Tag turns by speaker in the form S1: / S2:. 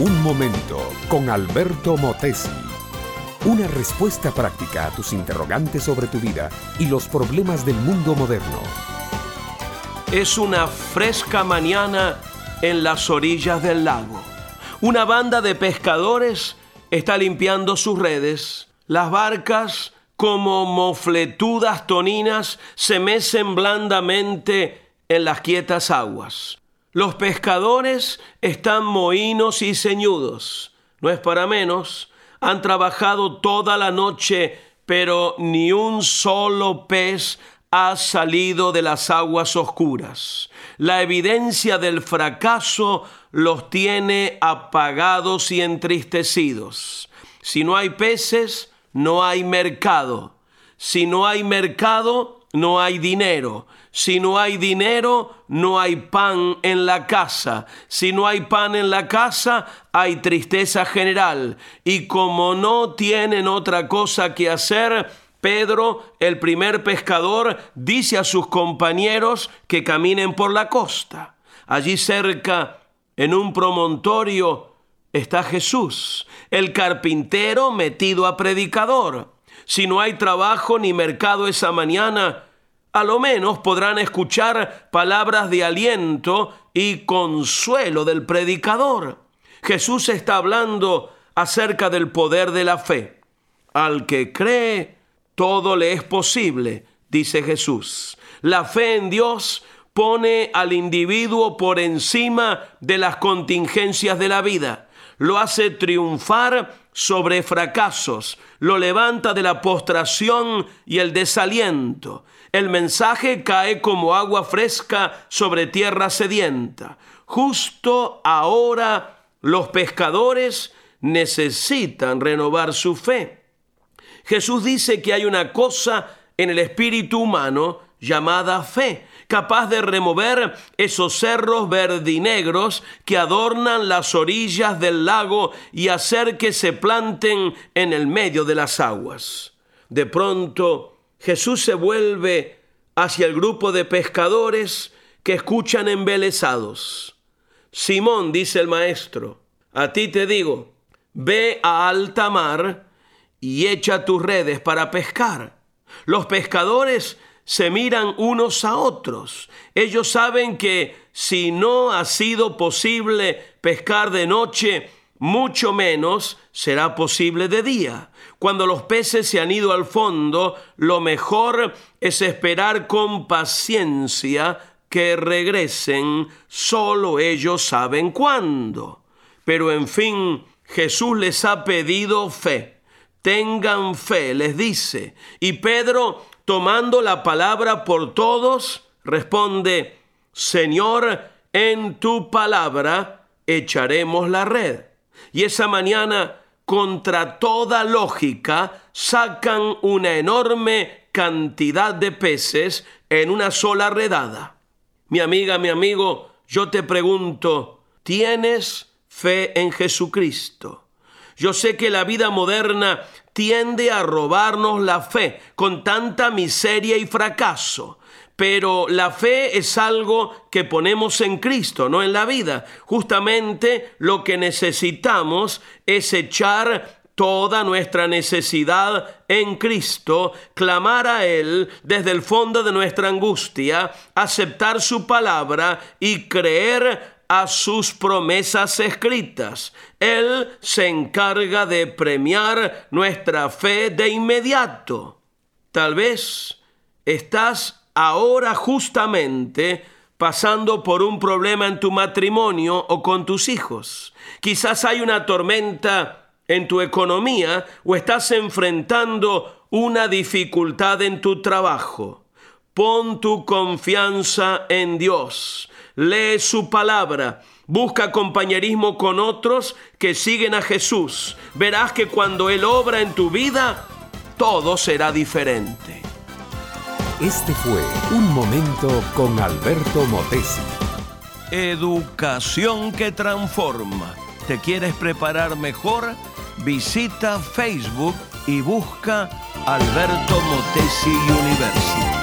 S1: Un momento con Alberto Motesi. Una respuesta práctica a tus interrogantes sobre tu vida y los problemas del mundo moderno.
S2: Es una fresca mañana en las orillas del lago. Una banda de pescadores está limpiando sus redes. Las barcas, como mofletudas toninas, se mecen blandamente en las quietas aguas. Los pescadores están mohinos y ceñudos. No es para menos. Han trabajado toda la noche, pero ni un solo pez ha salido de las aguas oscuras. La evidencia del fracaso los tiene apagados y entristecidos. Si no hay peces, no hay mercado. Si no hay mercado, no hay dinero. Si no hay dinero, no hay pan en la casa. Si no hay pan en la casa, hay tristeza general. Y como no tienen otra cosa que hacer, Pedro, el primer pescador, dice a sus compañeros que caminen por la costa. Allí cerca, en un promontorio, está Jesús, el carpintero metido a predicador. Si no hay trabajo ni mercado esa mañana, a lo menos podrán escuchar palabras de aliento y consuelo del predicador. Jesús está hablando acerca del poder de la fe. Al que cree, todo le es posible, dice Jesús. La fe en Dios pone al individuo por encima de las contingencias de la vida lo hace triunfar sobre fracasos, lo levanta de la postración y el desaliento. El mensaje cae como agua fresca sobre tierra sedienta. Justo ahora los pescadores necesitan renovar su fe. Jesús dice que hay una cosa en el espíritu humano llamada fe capaz de remover esos cerros verdinegros que adornan las orillas del lago y hacer que se planten en el medio de las aguas. De pronto Jesús se vuelve hacia el grupo de pescadores que escuchan embelesados. Simón, dice el maestro, a ti te digo, ve a alta mar y echa tus redes para pescar. Los pescadores se miran unos a otros. Ellos saben que si no ha sido posible pescar de noche, mucho menos será posible de día. Cuando los peces se han ido al fondo, lo mejor es esperar con paciencia que regresen, solo ellos saben cuándo. Pero en fin, Jesús les ha pedido fe. Tengan fe, les dice. Y Pedro tomando la palabra por todos, responde, Señor, en tu palabra echaremos la red. Y esa mañana, contra toda lógica, sacan una enorme cantidad de peces en una sola redada. Mi amiga, mi amigo, yo te pregunto, ¿tienes fe en Jesucristo? Yo sé que la vida moderna tiende a robarnos la fe con tanta miseria y fracaso. Pero la fe es algo que ponemos en Cristo, no en la vida. Justamente lo que necesitamos es echar toda nuestra necesidad en Cristo, clamar a Él desde el fondo de nuestra angustia, aceptar su palabra y creer a sus promesas escritas. Él se encarga de premiar nuestra fe de inmediato. Tal vez estás ahora justamente pasando por un problema en tu matrimonio o con tus hijos. Quizás hay una tormenta en tu economía o estás enfrentando una dificultad en tu trabajo. Pon tu confianza en Dios lee su palabra, busca compañerismo con otros que siguen a Jesús. Verás que cuando Él obra en tu vida, todo será diferente.
S1: Este fue Un Momento con Alberto Motesi.
S2: Educación que transforma. ¿Te quieres preparar mejor? Visita Facebook y busca Alberto Motesi University.